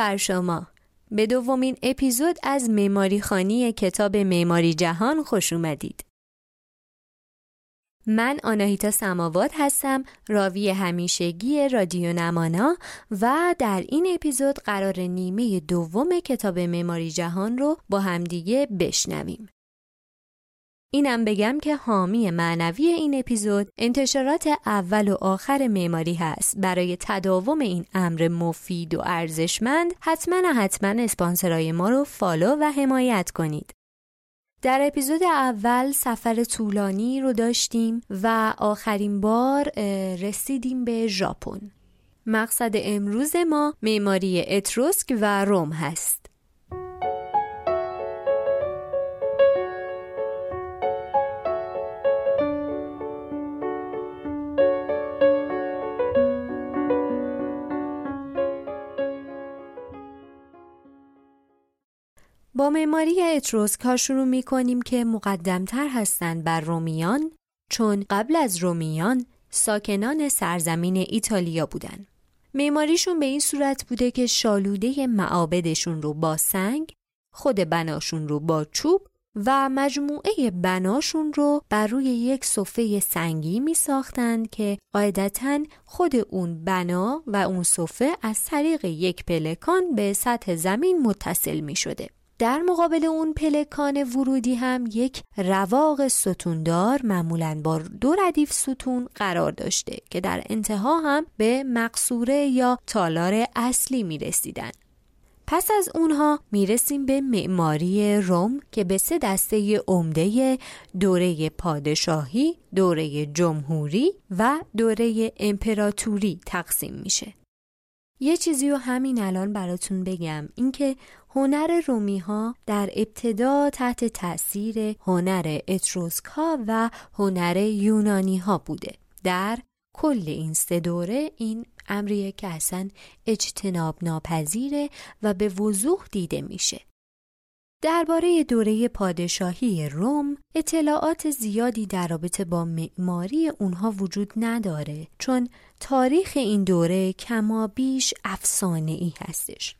بر شما. به دومین اپیزود از معماری خانی کتاب معماری جهان خوش اومدید. من آناهیتا سماوات هستم راوی همیشگی رادیو نمانا و در این اپیزود قرار نیمه دوم کتاب معماری جهان رو با همدیگه بشنویم. اینم بگم که حامی معنوی این اپیزود انتشارات اول و آخر معماری هست برای تداوم این امر مفید و ارزشمند حتما حتما اسپانسرای ما رو فالو و حمایت کنید در اپیزود اول سفر طولانی رو داشتیم و آخرین بار رسیدیم به ژاپن. مقصد امروز ما معماری اتروسک و روم هست. معماری اتروسک ها شروع می کنیم که مقدمتر هستند بر رومیان چون قبل از رومیان ساکنان سرزمین ایتالیا بودن. معماریشون به این صورت بوده که شالوده معابدشون رو با سنگ، خود بناشون رو با چوب و مجموعه بناشون رو بر روی یک صفه سنگی می ساختند که قاعدتا خود اون بنا و اون صفه از طریق یک پلکان به سطح زمین متصل می شده. در مقابل اون پلکان ورودی هم یک رواق ستوندار معمولا با دو ردیف ستون قرار داشته که در انتها هم به مقصوره یا تالار اصلی می رسیدن. پس از اونها می‌رسیم به معماری روم که به سه دسته عمده دوره پادشاهی، دوره جمهوری و دوره امپراتوری تقسیم میشه. یه چیزی رو همین الان براتون بگم اینکه هنر رومی ها در ابتدا تحت تاثیر هنر اتروسک ها و هنر یونانی ها بوده. در کل این سه دوره این امریه که اصلا اجتناب ناپذیره و به وضوح دیده میشه. درباره دوره پادشاهی روم اطلاعات زیادی در رابطه با معماری اونها وجود نداره چون تاریخ این دوره کما بیش افسانه ای هستش.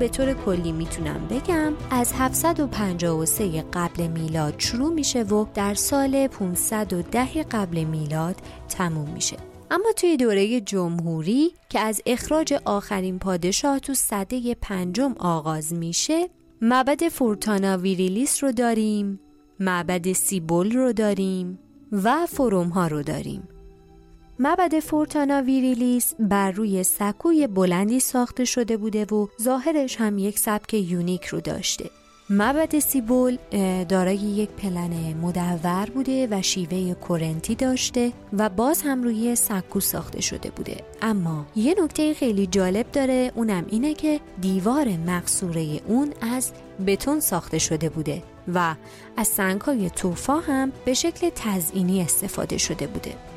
به طور کلی می‌تونم بگم از 753 قبل میلاد شروع میشه و در سال 510 قبل میلاد تموم میشه. اما توی دوره جمهوری که از اخراج آخرین پادشاه تو صده پنجم آغاز میشه معبد فورتانا ویریلیس رو داریم معبد سیبول رو داریم و فروم ها رو داریم. معبد فورتانا ویریلیس بر روی سکوی بلندی ساخته شده بوده و ظاهرش هم یک سبک یونیک رو داشته. معبد سیبول دارای یک پلن مدور بوده و شیوه کرنتی داشته و باز هم روی سکو ساخته شده بوده. اما یه نکته خیلی جالب داره اونم اینه که دیوار مقصوره اون از بتون ساخته شده بوده و از سنگهای توفا هم به شکل تزئینی استفاده شده بوده.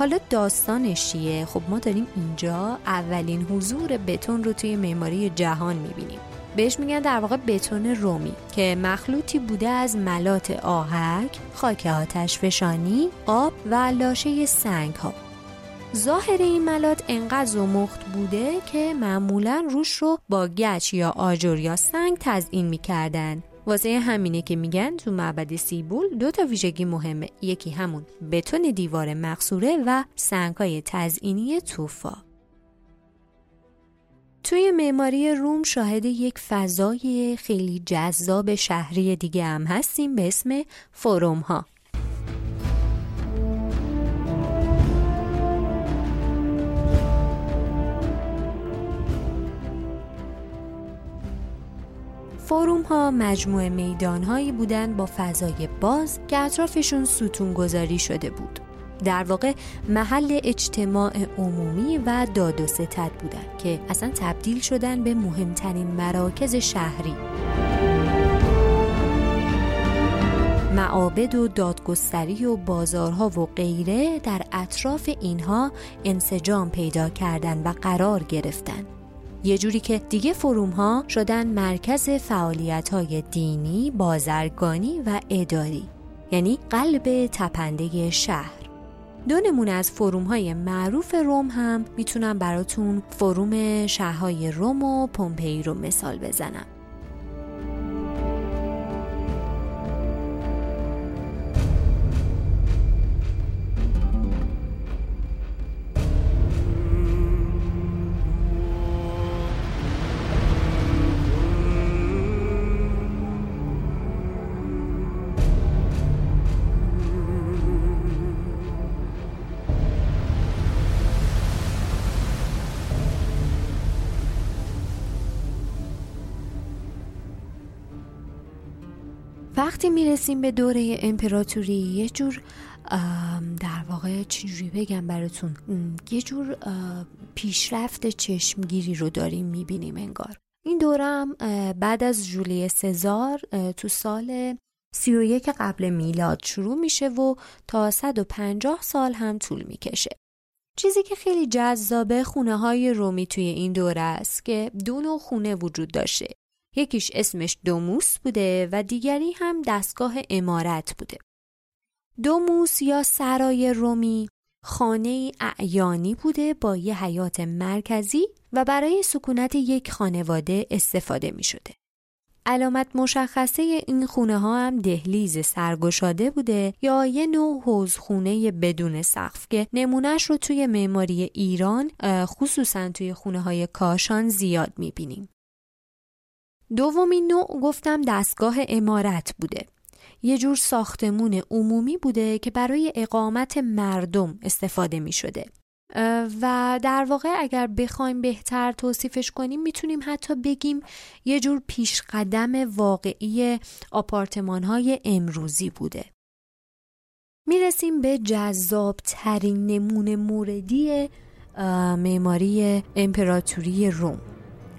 حالا داستانش چیه؟ خب ما داریم اینجا اولین حضور بتون رو توی معماری جهان می‌بینیم. بهش میگن در واقع بتون رومی که مخلوطی بوده از ملات آهک، خاک آتش فشانی، آب و لاشه سنگ ها ظاهر این ملات انقدر زمخت بوده که معمولا روش رو با گچ یا آجر یا سنگ تزئین می‌کردن. واسه همینه که میگن تو معبد سیبول دو تا ویژگی مهمه. یکی همون بتون دیوار مقصوره و سنگای تزئینی توفا توی معماری روم شاهد یک فضای خیلی جذاب شهری دیگه هم هستیم به اسم فروم ها فروم ها مجموعه میدان هایی بودند با فضای باز که اطرافشون ستون گذاری شده بود. در واقع محل اجتماع عمومی و داد و ستد بودند که اصلا تبدیل شدن به مهمترین مراکز شهری. معابد و دادگستری و بازارها و غیره در اطراف اینها انسجام پیدا کردن و قرار گرفتن یه جوری که دیگه فروم ها شدن مرکز فعالیت های دینی، بازرگانی و اداری یعنی قلب تپنده شهر. دو نمونه از فروم های معروف روم هم می‌تونم براتون فروم شهرهای روم و پومپئی رو مثال بزنم. وقتی می‌رسیم به دوره امپراتوری یه جور در واقع چجوری بگم براتون؟ یه جور پیشرفت چشمگیری رو داریم می‌بینیم انگار. این دورم بعد از جولی سزار تو سال 31 قبل میلاد شروع میشه و تا 150 سال هم طول می‌کشه. چیزی که خیلی جذابه خونه های رومی توی این دوره است که دو نوع خونه وجود داشته. یکیش اسمش دوموس بوده و دیگری هم دستگاه امارت بوده. دوموس یا سرای رومی خانه اعیانی بوده با یه حیات مرکزی و برای سکونت یک خانواده استفاده می شده. علامت مشخصه این خونه ها هم دهلیز سرگشاده بوده یا یه نوع حوزخونه بدون سقف که نمونهش رو توی معماری ایران خصوصا توی خونه های کاشان زیاد می بینیم. دومین نوع گفتم دستگاه امارت بوده. یه جور ساختمون عمومی بوده که برای اقامت مردم استفاده می شده. و در واقع اگر بخوایم بهتر توصیفش کنیم می‌تونیم حتی بگیم یه جور پیشقدم واقعی آپارتمان های امروزی بوده. می‌رسیم به جذاب ترین نمونه موردی معماری امپراتوری روم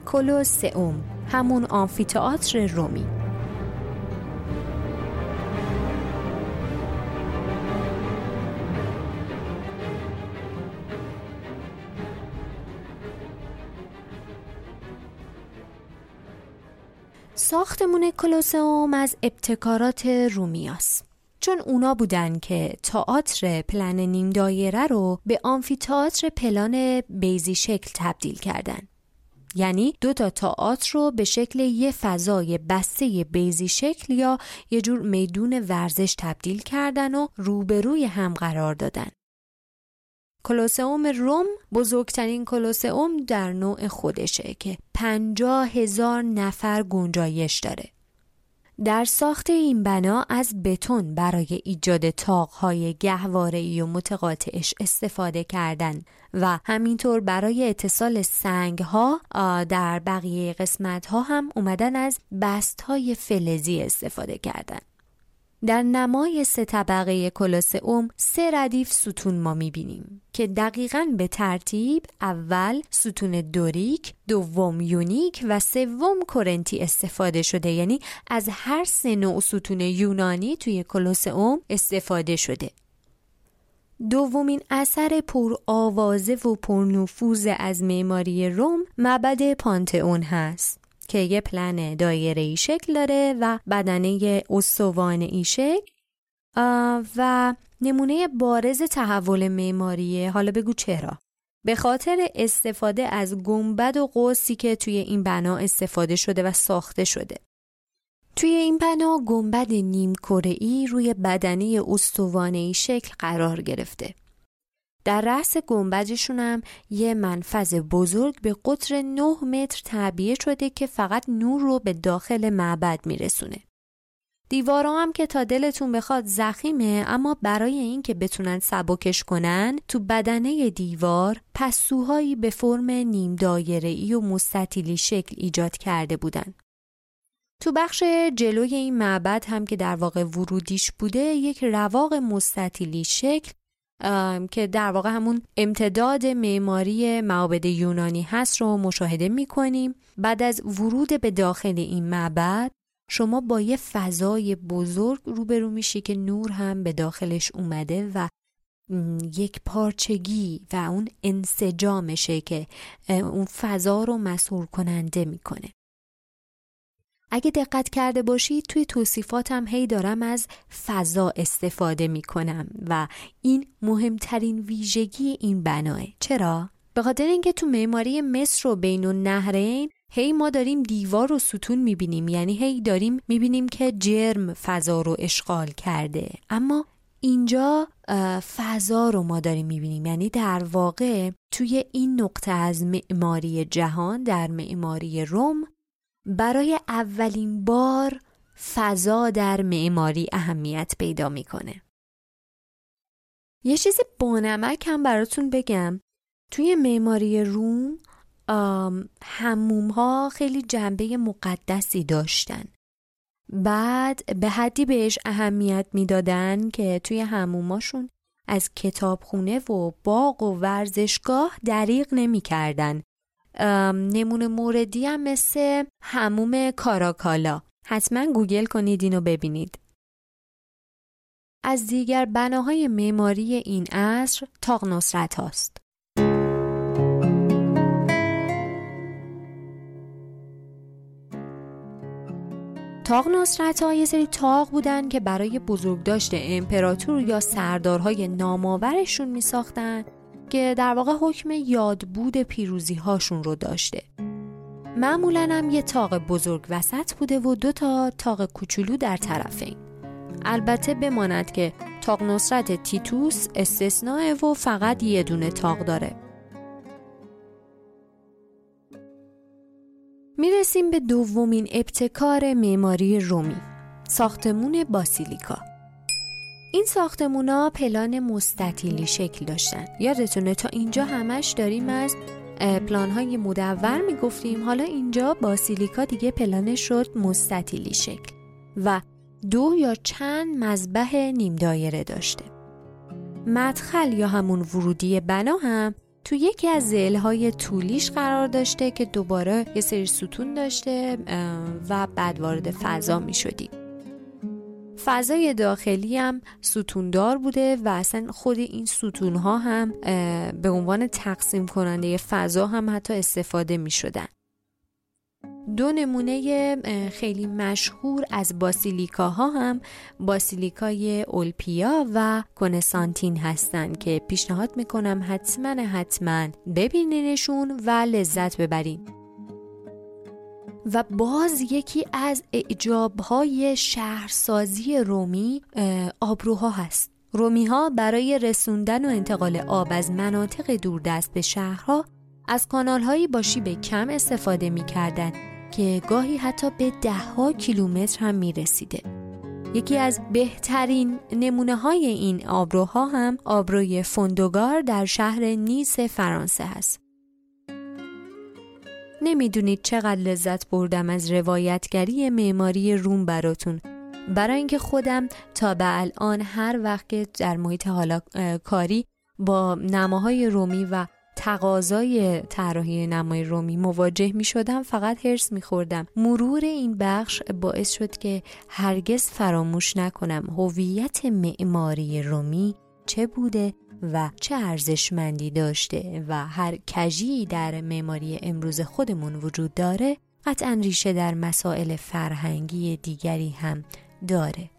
کلوسئوم. همون آمفیتئاتر رومی. ساختمون کلوسئوم از ابتکارات رومیاست چون اونا بودن که تئاتر پلن نیم دایره رو به آمفیتئاتر پلان بیزی شکل تبدیل کردن. یعنی دو تا تئاتر رو به شکل یه فضای بسته بیزی شکل یا یه جور میدون ورزش تبدیل کردن و روبروی هم قرار دادن. کلوسئوم روم بزرگترین کلوسئوم در نوع خودشه که پنجاه هزار نفر گنجایش داره. در ساخت این بنا از بتون برای ایجاد تاقهای گهواره‌ای و متقاطعش استفاده کردن و همینطور برای اتصال سنگها در بقیه قسمت ها هم اومدن از بست های فلزی استفاده کردن. در نمای سه طبقه کلوسئوم سه ردیف ستون ما می‌بینیم که دقیقا به ترتیب اول ستون دوریک، دوم یونیک و سوم کرنتی استفاده شده یعنی از هر سه نوع ستون یونانی توی کلوسئوم استفاده شده. دومین اثر پر آوازه و پرنفوذ از معماری روم معبد پانتئون هست. که یه پلن دایره ای شکل داره و بدنه استوانه ای شکل و نمونه بارز تحول معماریه. حالا بگو چرا؟ به خاطر استفاده از گنبد و قوسی که توی این بنا استفاده شده و ساخته شده. توی این بنا گنبد نیم ای روی بدنه استوانه شکل قرار گرفته. در رأس گنبدشون هم یه منفذ بزرگ به قطر 9 متر تعبیه شده که فقط نور رو به داخل معبد میرسونه. دیوارا هم که تا دلتون بخواد زخیمه اما برای اینکه بتونن سبکش کنن تو بدنه دیوار پسوهایی به فرم نیم ای و مستطیلی شکل ایجاد کرده بودن. تو بخش جلوی این معبد هم که در واقع ورودیش بوده یک رواق مستطیلی شکل که در واقع همون امتداد معماری معابد یونانی هست رو مشاهده می کنیم بعد از ورود به داخل این معبد شما با یه فضای بزرگ روبرو میشی که نور هم به داخلش اومده و یک پارچگی و اون انسجامشه که اون فضا رو مسئول کننده می‌کنه. اگه دقت کرده باشید توی توصیفاتم هی دارم از فضا استفاده می‌کنم و این مهمترین ویژگی این بناه چرا؟ به خاطر اینکه تو معماری مصر و بین النهرین هی ما داریم دیوار و ستون می‌بینیم. یعنی هی داریم می‌بینیم که جرم فضا رو اشغال کرده. اما اینجا فضا رو ما داریم می‌بینیم. یعنی در واقع توی این نقطه از معماری جهان در معماری روم برای اولین بار فضا در معماری اهمیت پیدا می‌کنه. یه چیز بانمک هم براتون بگم. توی معماری روم هموم ها خیلی جنبه مقدسی داشتن. بعد به حدی بهش اهمیت می‌دادن که توی هموماشون از کتابخونه و باغ و ورزشگاه دریغ نمی‌کردن. نمونه موردی هم مثل هموم کاراکالا. حتما گوگل کنید اینو ببینید. از دیگر بناهای معماری این عصر تاق نصرت هاست. تاق نصرت ها یه سری تاق بودن که برای بزرگداشت امپراتور یا سردارهای نامآورشون می ساختن که در واقع حکم یادبود پیروزی هاشون رو داشته. معمولا هم یه تاق بزرگ وسط بوده و دو تا تاق کوچولو در طرفین البته بماند که تاق نصرت تیتوس استثناء و فقط یه دونه تاق داره. می‌رسیم به دومین ابتکار معماری رومی ساختمون باسیلیکا. این ساختمونا پلان مستطیلی شکل داشتن. یادتونه تا اینجا همش داریم از پلانهای مدور می‌گفتیم. حالا اینجا باسیلیکا دیگه پلانش شد مستطیلی شکل و دو یا چند مذبح نیم دایره داشته. مدخل یا همون ورودی بنا هم تو یکی از زلهای طولیش قرار داشته که دوباره یه سری ستون داشته و بعد وارد فضا می شدیم فضای داخلی هم ستوندار بوده و اصلا خود این ستون ها هم به عنوان تقسیم کننده فضا هم حتی استفاده می شدن. دو نمونه خیلی مشهور از باسیلیکاها هم باسیلیکای اولپیا و کنسانتین هستند که پیشنهاد می‌کنم حتما حتما ببینینشون و لذت ببرین و باز یکی از اعجابهای شهرسازی رومی آبروها هست رومی ها برای رسوندن و انتقال آب از مناطق دوردست به شهرها از کانال هایی با شیب کم استفاده می کردن که گاهی حتی به ده ها کیلومتر هم می رسیده. یکی از بهترین نمونه های این آبروها هم آبروی فوندوگار در شهر نیس فرانسه هست. نمی‌دونید چقدر لذت بردم از روایتگری معماری روم براتون. برای اینکه خودم تا به الان هر وقت در محیط حالا کاری با نماهای رومی و تقاضای طراحی نمای رومی مواجه می شدم فقط هرس می خوردم مرور این بخش باعث شد که هرگز فراموش نکنم هویت معماری رومی چه بوده و چه ارزشمندی داشته و هر کجی در معماری امروز خودمون وجود داره قطعا ریشه در مسائل فرهنگی دیگری هم داره.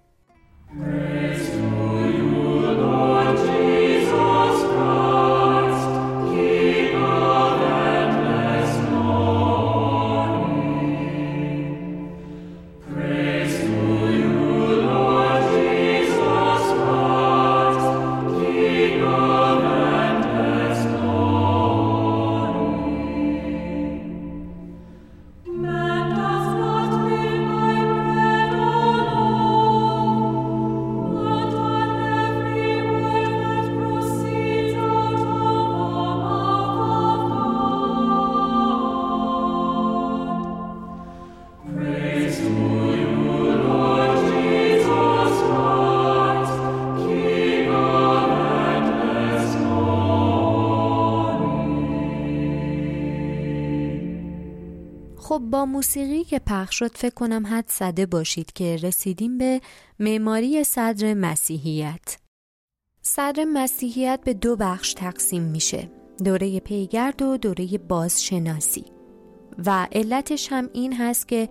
پخش شد فکر کنم حد زده باشید که رسیدیم به معماری صدر مسیحیت صدر مسیحیت به دو بخش تقسیم میشه دوره پیگرد و دوره بازشناسی و علتش هم این هست که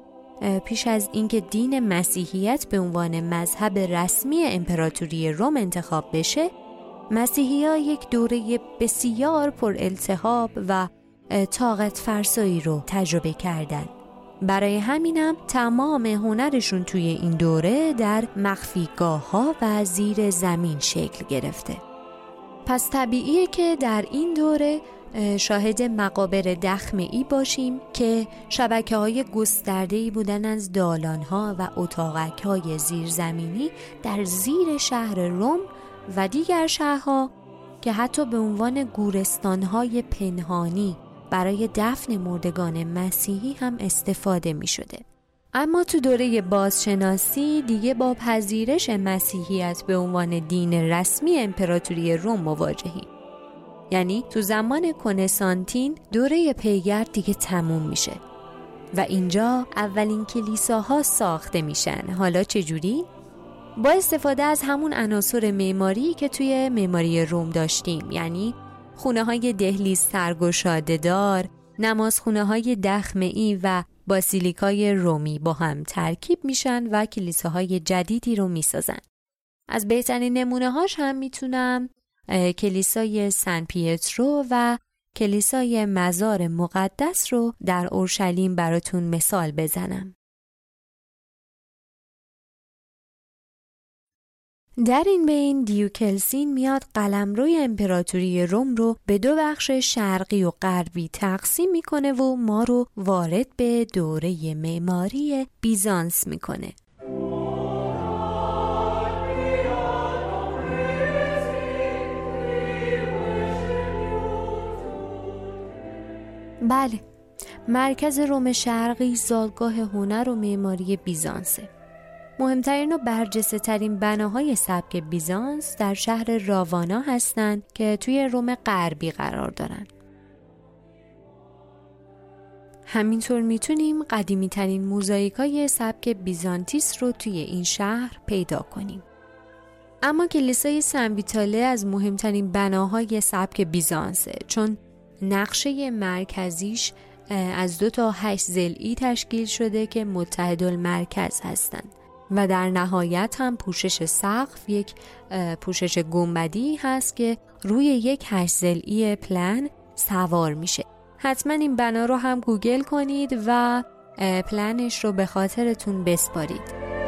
پیش از اینکه دین مسیحیت به عنوان مذهب رسمی امپراتوری روم انتخاب بشه مسیحی ها یک دوره بسیار پر التحاب و طاقت فرسایی رو تجربه کردند. برای همینم تمام هنرشون توی این دوره در مخفیگاه ها و زیر زمین شکل گرفته. پس طبیعیه که در این دوره شاهد مقابر دخمه باشیم که شبکه های گسترده بودن از دالان ها و اتاقک های زیرزمینی در زیر شهر روم و دیگر شهرها که حتی به عنوان گورستان های پنهانی برای دفن مردگان مسیحی هم استفاده می شده. اما تو دوره بازشناسی دیگه با پذیرش مسیحیت به عنوان دین رسمی امپراتوری روم مواجهیم. یعنی تو زمان کنسانتین دوره پیگرد دیگه تموم میشه و اینجا اولین کلیساها ساخته میشن حالا چجوری؟ با استفاده از همون عناصر معماری که توی معماری روم داشتیم یعنی خونه های دهلیز سرگشاده دار نمازخونه های دخمه و باسیلیکای رومی با هم ترکیب میشن و کلیساهای جدیدی رو می‌سازن از بهترین نمونه هاش هم می‌تونم کلیسای سن پیترو و کلیسای مزار مقدس رو در اورشلیم براتون مثال بزنم. در این بین دیوکلسین میاد قلمروی امپراتوری روم رو به دو بخش شرقی و غربی تقسیم می‌کنه و ما رو وارد به دوره معماری بیزانس می‌کنه. بله مرکز روم شرقی زادگاه هنر و معماری بیزانسه. مهمترین و برجسته ترین بناهای سبک بیزانس در شهر راوانا هستند که توی روم غربی قرار دارن همینطور می‌تونیم قدیمی ترین موزاییک های سبک بیزانتیس رو توی این شهر پیدا کنیم. اما کلیسای سنویتاله از مهمترین بناهای سبک بیزانسه چون نقشه مرکزیش از دو تا هشت زلی تشکیل شده که متحد المرکز هستند و در نهایت هم پوشش سقف یک پوشش گنبدی هست که روی یک هشت زلی پلن سوار میشه. حتما این بنا رو هم گوگل کنید و پلنش رو به خاطرتون بسپارید.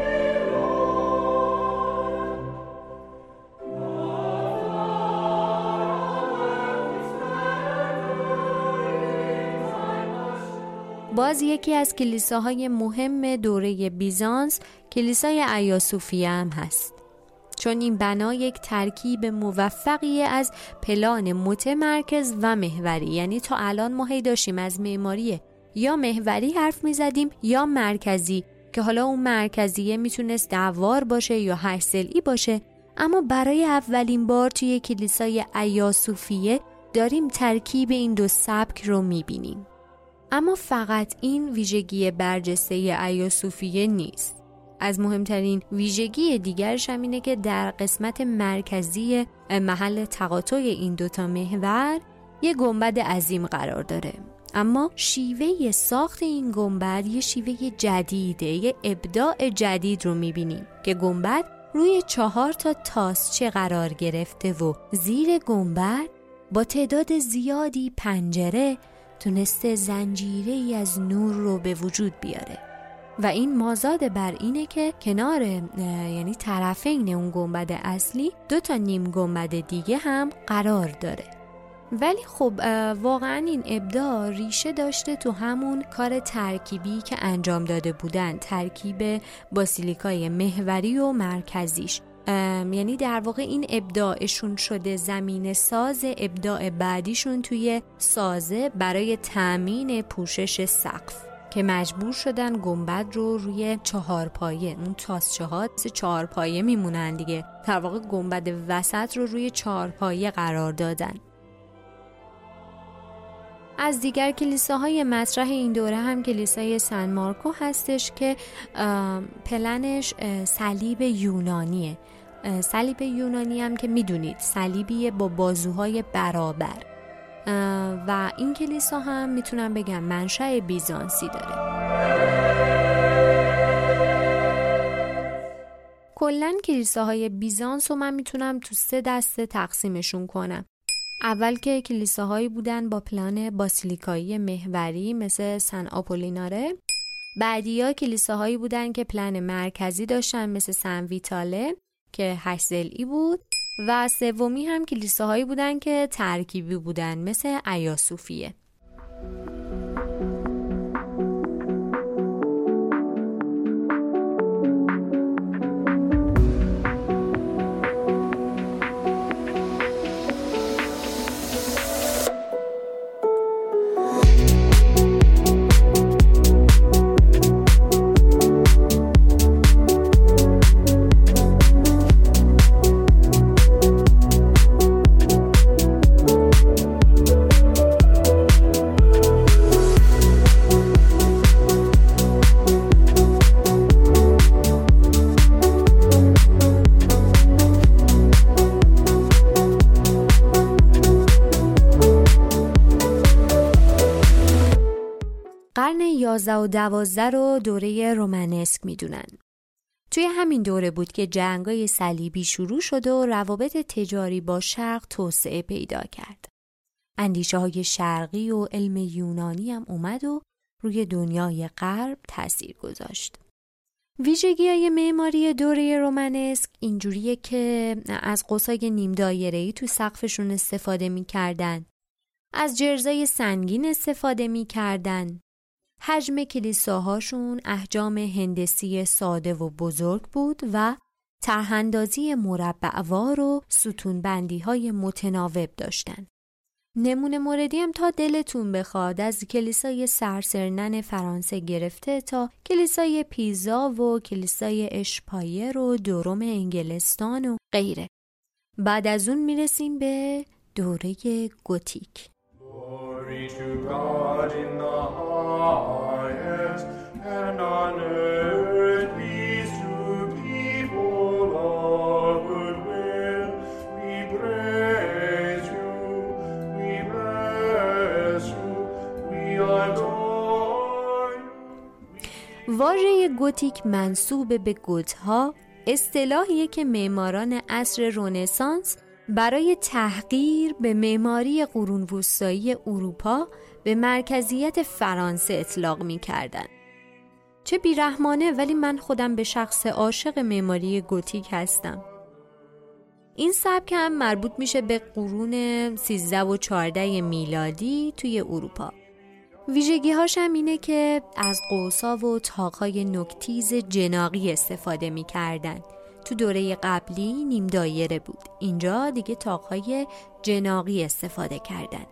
باز یکی از کلیساهای مهم دوره بیزانس کلیسای ایاسوفیه هم هست. چون این بنا یک ترکیب موفقی از پلان متمرکز و محوری یعنی تا الان ما هی داشتیم از معماری یا محوری حرف می زدیم یا مرکزی که حالا اون مرکزیه می‌تونست دوار باشه یا هشت باشه. اما برای اولین بار توی کلیسای ایاسوفیه داریم ترکیب این دو سبک رو می‌بینیم. اما فقط این ویژگی برجسته ایاسوفیه نیست. از مهمترین ویژگی دیگرش هم اینه که در قسمت مرکزی محل تقاطع این دوتا محور یه گنبد عظیم قرار داره. اما شیوه ساخت این گنبد یه شیوه جدیده یه ابداع جدید رو می‌بینیم که گنبد روی چهار تا تاسچه قرار گرفته و زیر گنبد با تعداد زیادی پنجره تونسته زنجیره ای از نور رو به وجود بیاره. و این مازاد بر اینه که کنار یعنی طرفین اون گنبد اصلی دو تا نیم گنبد دیگه هم قرار داره. ولی خب واقعا این ابداع ریشه داشته تو همون کار ترکیبی که انجام داده بودن ترکیب باسیلیکای محوری و مرکزیش. یعنی در واقع این ابداعشون شده زمین ساز ابداع بعدیشون توی سازه برای تأمین پوشش سقف که مجبور شدن گنبد رو روی چهار پایه اون ها چهار پایه میمونن دیگه. در واقع گنبد وسط رو روی چهار پایه قرار دادن. از دیگر کلیساهای مطرح این دوره هم کلیسای سن مارکو هستش که پلنش صلیب یونانیه. صلیب یونانی هم که می‌دونید صلیبیه با بازوهای برابر. و این کلیسا هم می‌تونم بگم منشأ بیزانسی داره. کلا کلیساهای بیزانس رو من می‌تونم تو سه دسته تقسیمشون کنم. اول که کلیساهایی بودن با پلان باسیلیکایی محوری مثل سن آپولیناره. بعدیا کلیساهایی بودن که پلن مرکزی داشتن مثل سن ویتاله. که هشت بود و سومی هم کلیساهایی بودن که ترکیبی بودن مثل ایاسوفیه. 11 و 12 رو دوره رومنسک می‌دونن. توی همین دوره بود که جنگای صلیبی شروع شد و روابط تجاری با شرق توسعه پیدا کرد. اندیشه های شرقی و علم یونانی هم اومد و روی دنیای غرب تاثیر گذاشت. ویژگی های معماری دوره رومنسک اینجوریه که از قوسای نیم دایره تو سقفشون استفاده می‌کردن. از جرزای سنگین استفاده می‌کردن. حجم کلیساهاشون احجام هندسی ساده و بزرگ بود و ترهندازی مربعوار و ستونبندی های متناوب داشتن. نمونه موردی هم تا دلتون بخواد از کلیسای سرسرنن فرانسه گرفته تا کلیسای پیزا و کلیسای اشپایر و دوروم انگلستان و غیره. بعد از اون می‌رسیم به دوره گوتیک. واژه گوتیک منصوب به گوتها اصطلاحیه که معماران عصر رونسانس برای تحقیر به معماری قرون وسطایی اروپا به مرکزیت فرانسه اطلاق می کردن. چه بیرحمانه ولی من خودم به شخص عاشق معماری گوتیک هستم. این سبک هم مربوط میشه به قرون 13 و 14 میلادی توی اروپا. ویژگی هاشم اینه که از قوسا و تاقهای نکتیز جناقی استفاده می‌کردن تو دوره قبلی نیم دایره بود. اینجا دیگه تاقهای جناقی استفاده کردن.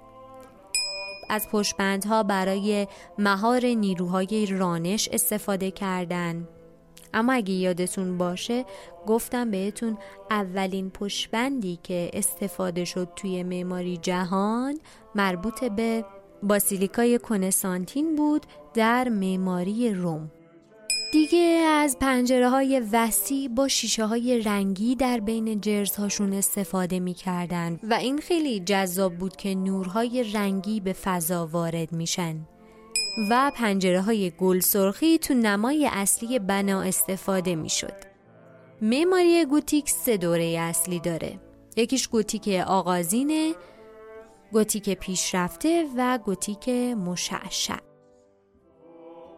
از پشبندها برای مهار نیروهای رانش استفاده کردن. اما اگه یادتون باشه گفتم بهتون اولین پشبندی که استفاده شد توی معماری جهان مربوط به باسیلیکای کنسانتین بود در معماری روم. دیگه از پنجره های وسیع با شیشه های رنگی در بین جرزهاشون استفاده می‌کردن و این خیلی جذاب بود که نورهای رنگی به فضا وارد میشن. و پنجره های گل سرخی تو نمای اصلی بنا استفاده می‌شد. معماری گوتیک سه دوره اصلی داره. یکیش گوتیک آغازینه گوتیک پیشرفته و گوتیک مشعشع.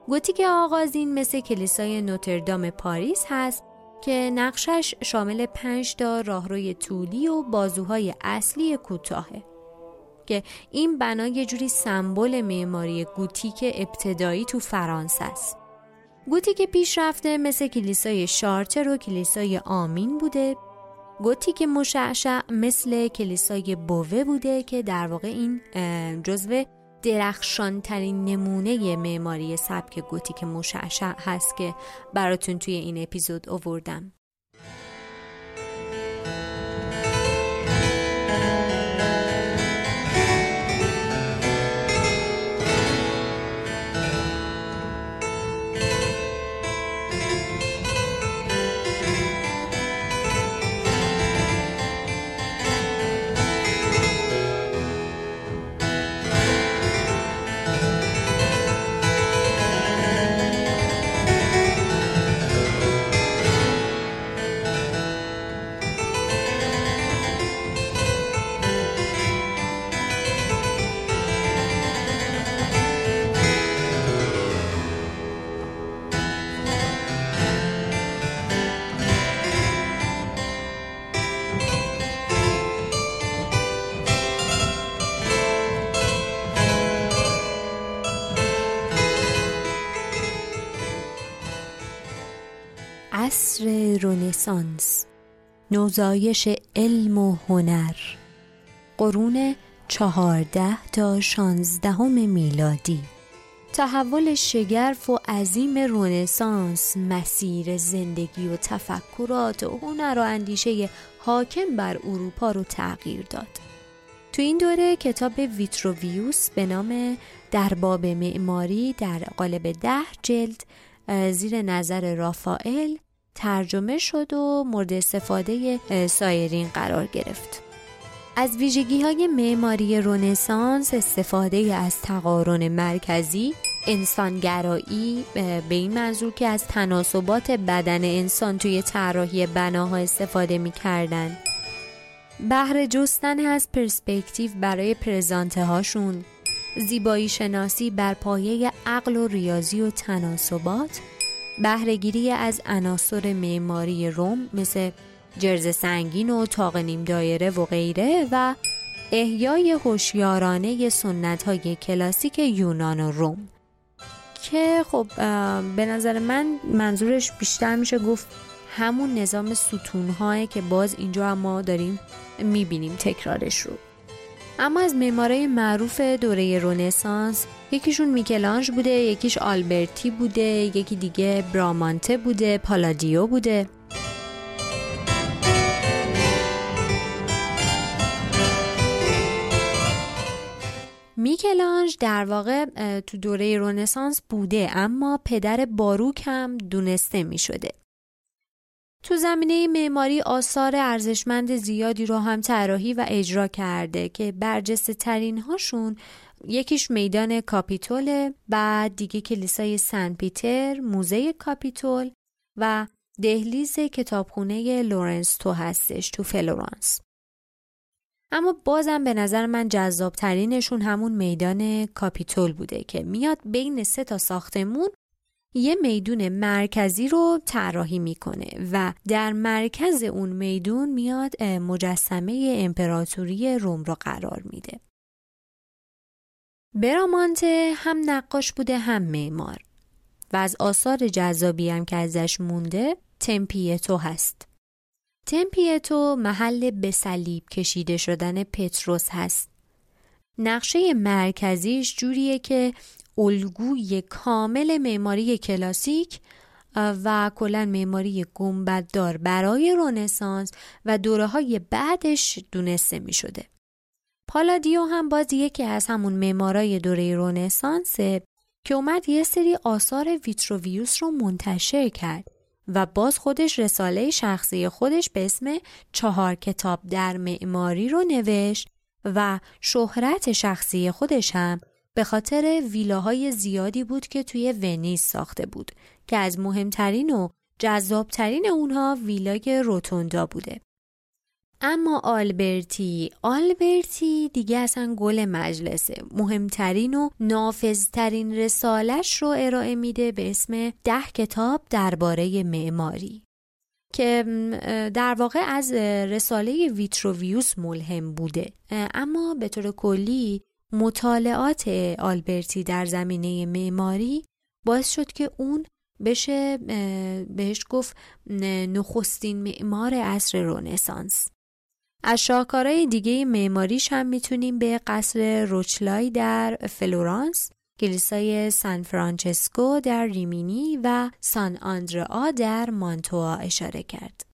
گوتیک آغازین مثل کلیسای نوتردام پاریس هست که نقشش شامل پنج تا راهروی طولی و بازوهای اصلی کوتاهه که این بنا یه جوری سمبل معماری گوتیک ابتدایی تو فرانسه است. گوتیک پیشرفته مثل کلیسای شارتر و کلیسای آمین بوده گوتیک مشعشع مثل کلیسای بوه بوده که در واقع این جزو درخشانترین نمونه معماری سبک گوتیک مشعشع هست که براتون توی این اپیزود آوردم. رونسانس نوزایش علم و هنر. قرون چهارده تا شانزدهم میلادی. تحول شگرف و عظیم رونسانس مسیر زندگی و تفکرات و هنر و اندیشه حاکم بر اروپا رو تغییر داد. تو این دوره کتاب ویتروویوس به نام در باب معماری در قالب ده جلد زیر نظر رافائل ترجمه شد و مورد استفاده سایرین قرار گرفت. از ویژگی های معماری رونسانس استفاده از تقارن مرکزی انسانگرایی به این منظور که از تناسبات بدن انسان توی طراحی بناها استفاده می کردن. بهر جستن از پرسپکتیو برای پرزانته هاشون زیبایی شناسی بر پایه عقل و ریاضی و تناسبات. بهرهگیری از عناصر معماری روم مثل جرز سنگین و تاق نیم دایره و غیره و احیای هوشیارانه سنت های کلاسیک یونان و روم. که خب به نظر من منظورش بیشتر میشه گفت همون نظام ستون که باز اینجا ما داریم می‌بینیم تکرارش رو. اما از معمارای معروف دوره رونسانس یکیشون میکلانج بوده یکیش آلبرتی بوده یکی دیگه برامانته بوده پالادیو بوده میکلانج در واقع تو دوره رونسانس بوده اما پدر باروک هم دونسته می شده. تو زمینه معماری آثار ارزشمند زیادی رو هم طراحی و اجرا کرده که برجسته ترین هاشون یکیش میدان کاپیتول بعد دیگه کلیسای سن پیتر موزه کاپیتول و دهلیز کتابخونه لورنتسو هستش تو فلورانس. اما بازم به نظر من جذاب ترینشون همون میدان کاپیتول بوده که میاد بین سه تا ساختمون یه میدون مرکزی رو طراحی می‌کنه و در مرکز اون میدون میاد مجسمه امپراتوری روم رو قرار میده. برامانته هم نقاش بوده هم معمار و از آثار جذابی هم که ازش مونده تمپیتو هست. تمپیتو محل به صلیب کشیده شدن پتروس هست. نقشه مرکزیش جوریه که الگوی کامل معماری کلاسیک و کلا معماری گنبددار برای رونسانس و دوره های بعدش دونسته می شده. پالادیو هم باز یکی از همون معمارای دوره رونسانسه که اومد یه سری آثار ویتروویوس رو منتشر کرد و باز خودش رساله شخصی خودش به اسم چهار کتاب در معماری رو نوشت و شهرت شخصی خودش هم به خاطر ویلاهای زیادی بود که توی ونیز ساخته بود که از مهمترین و جذابترین اونها ویلای روتوندا بوده. اما آلبرتی آلبرتی دیگه اصلا گل مجلسه مهمترین و نافذترین رسالش رو ارائه میده به اسم ده کتاب درباره معماری که در واقع از رساله ویتروویوس ملهم بوده اما به طور کلی مطالعات آلبرتی در زمینه معماری باعث شد که اون بشه بهش گفت نخستین معمار عصر رنسانس از شاهکارهای دیگه معماریش هم می‌تونیم به قصر روچلای در فلورانس کلیسای سان فرانچسکو در ریمینی و سان آندرا در مانتوا اشاره کرد.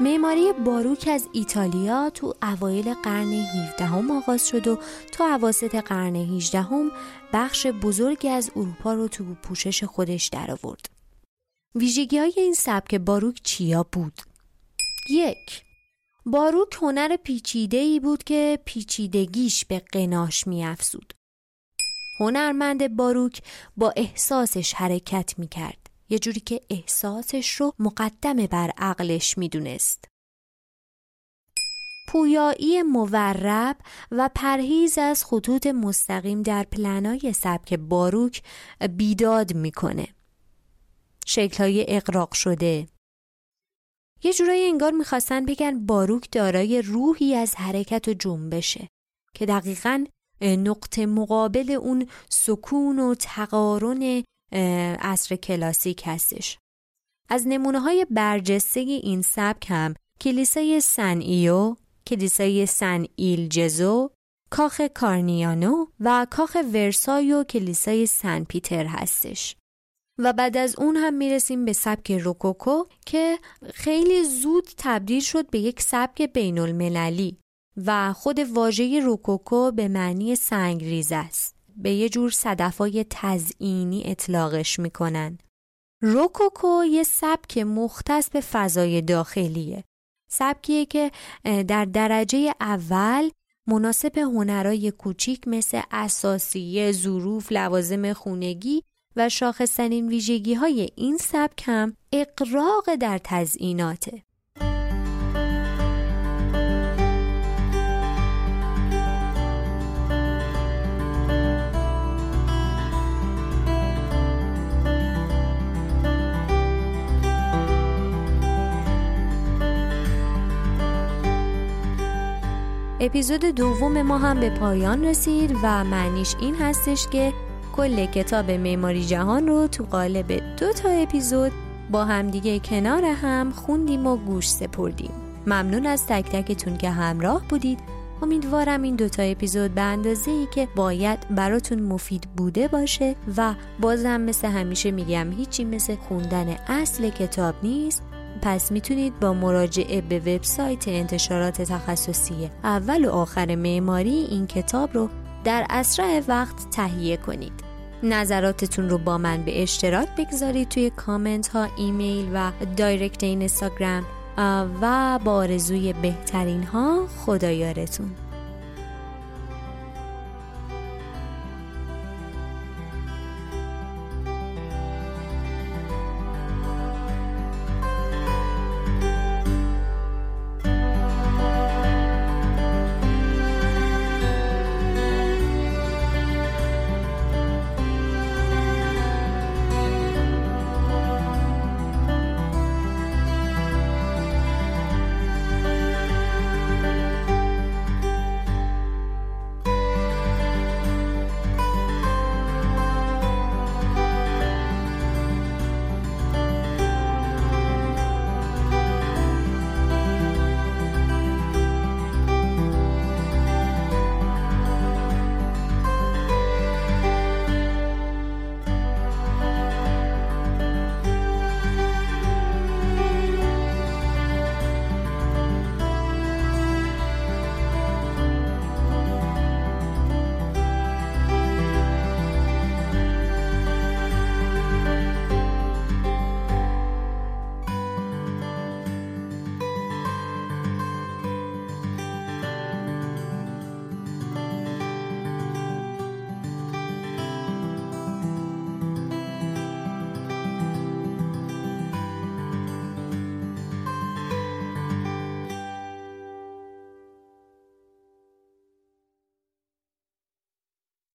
معماری باروک از ایتالیا تو اوایل قرن 17 هم آغاز شد و تا عواسط قرن 18 هم بخش بزرگی از اروپا رو تو پوشش خودش درآورد. ویژگی های این سبک باروک چیا بود؟ یک باروک هنر پیچیده ای بود که پیچیدگیش به قناش افزود. هنرمند باروک با احساسش حرکت می کرد. یه جوری که احساسش رو مقدمه بر عقلش می‌دونست. پویایی مورب و پرهیز از خطوط مستقیم در پلنای سبک باروک بیداد می‌کنه. شکلهای اقراق شده. یه جورایی انگار می‌خواستن بگن باروک دارای روحی از حرکت و جنبشه که دقیقا نقطه مقابل اون سکون و تقارن عصر کلاسیک هستش از نمونه های برجسته این سبک هم کلیسای سن ایو، کلیسای سن ایل جزو، کاخ کارینیانو و کاخ ورسای و کلیسای سن پیتر هستش. و بعد از اون هم می‌رسیم به سبک روکوکو که خیلی زود تبدیل شد به یک سبک بین المللی و خود واژه روکوکو به معنی سنگریزه است. به یه جور صدفای تزئینی اطلاقش می‌کنن. روکوکو یه سبک مختص به فضای داخلیه. سبکیه که در درجه اول مناسب هنرای کوچیک مثل اساسیه، ظروف، لوازم خونگی و شاخصترین ویژگی های این سبک هم اقراق در تزئیناته. اپیزود دوم ما هم به پایان رسید و معنیش این هستش که کل کتاب معماری جهان رو تو قالب دو تا اپیزود با همدیگه کنار هم خوندیم و گوش سپردیم. ممنون از تک تکتون که همراه بودید. امیدوارم این دوتا اپیزود به اندازه ای که باید براتون مفید بوده باشه و بازم مثل همیشه میگم هیچی مثل خوندن اصل کتاب نیست. پس می‌تونید با مراجعه به وبسایت انتشارات تخصصی اول و آخر معماری این کتاب رو در اسرع وقت تهیه کنید. نظراتتون رو با من به اشتراک بگذارید توی کامنت ها، ایمیل و دایرکت اینستاگرام و با آرزوی بهترین ها خدایارتون.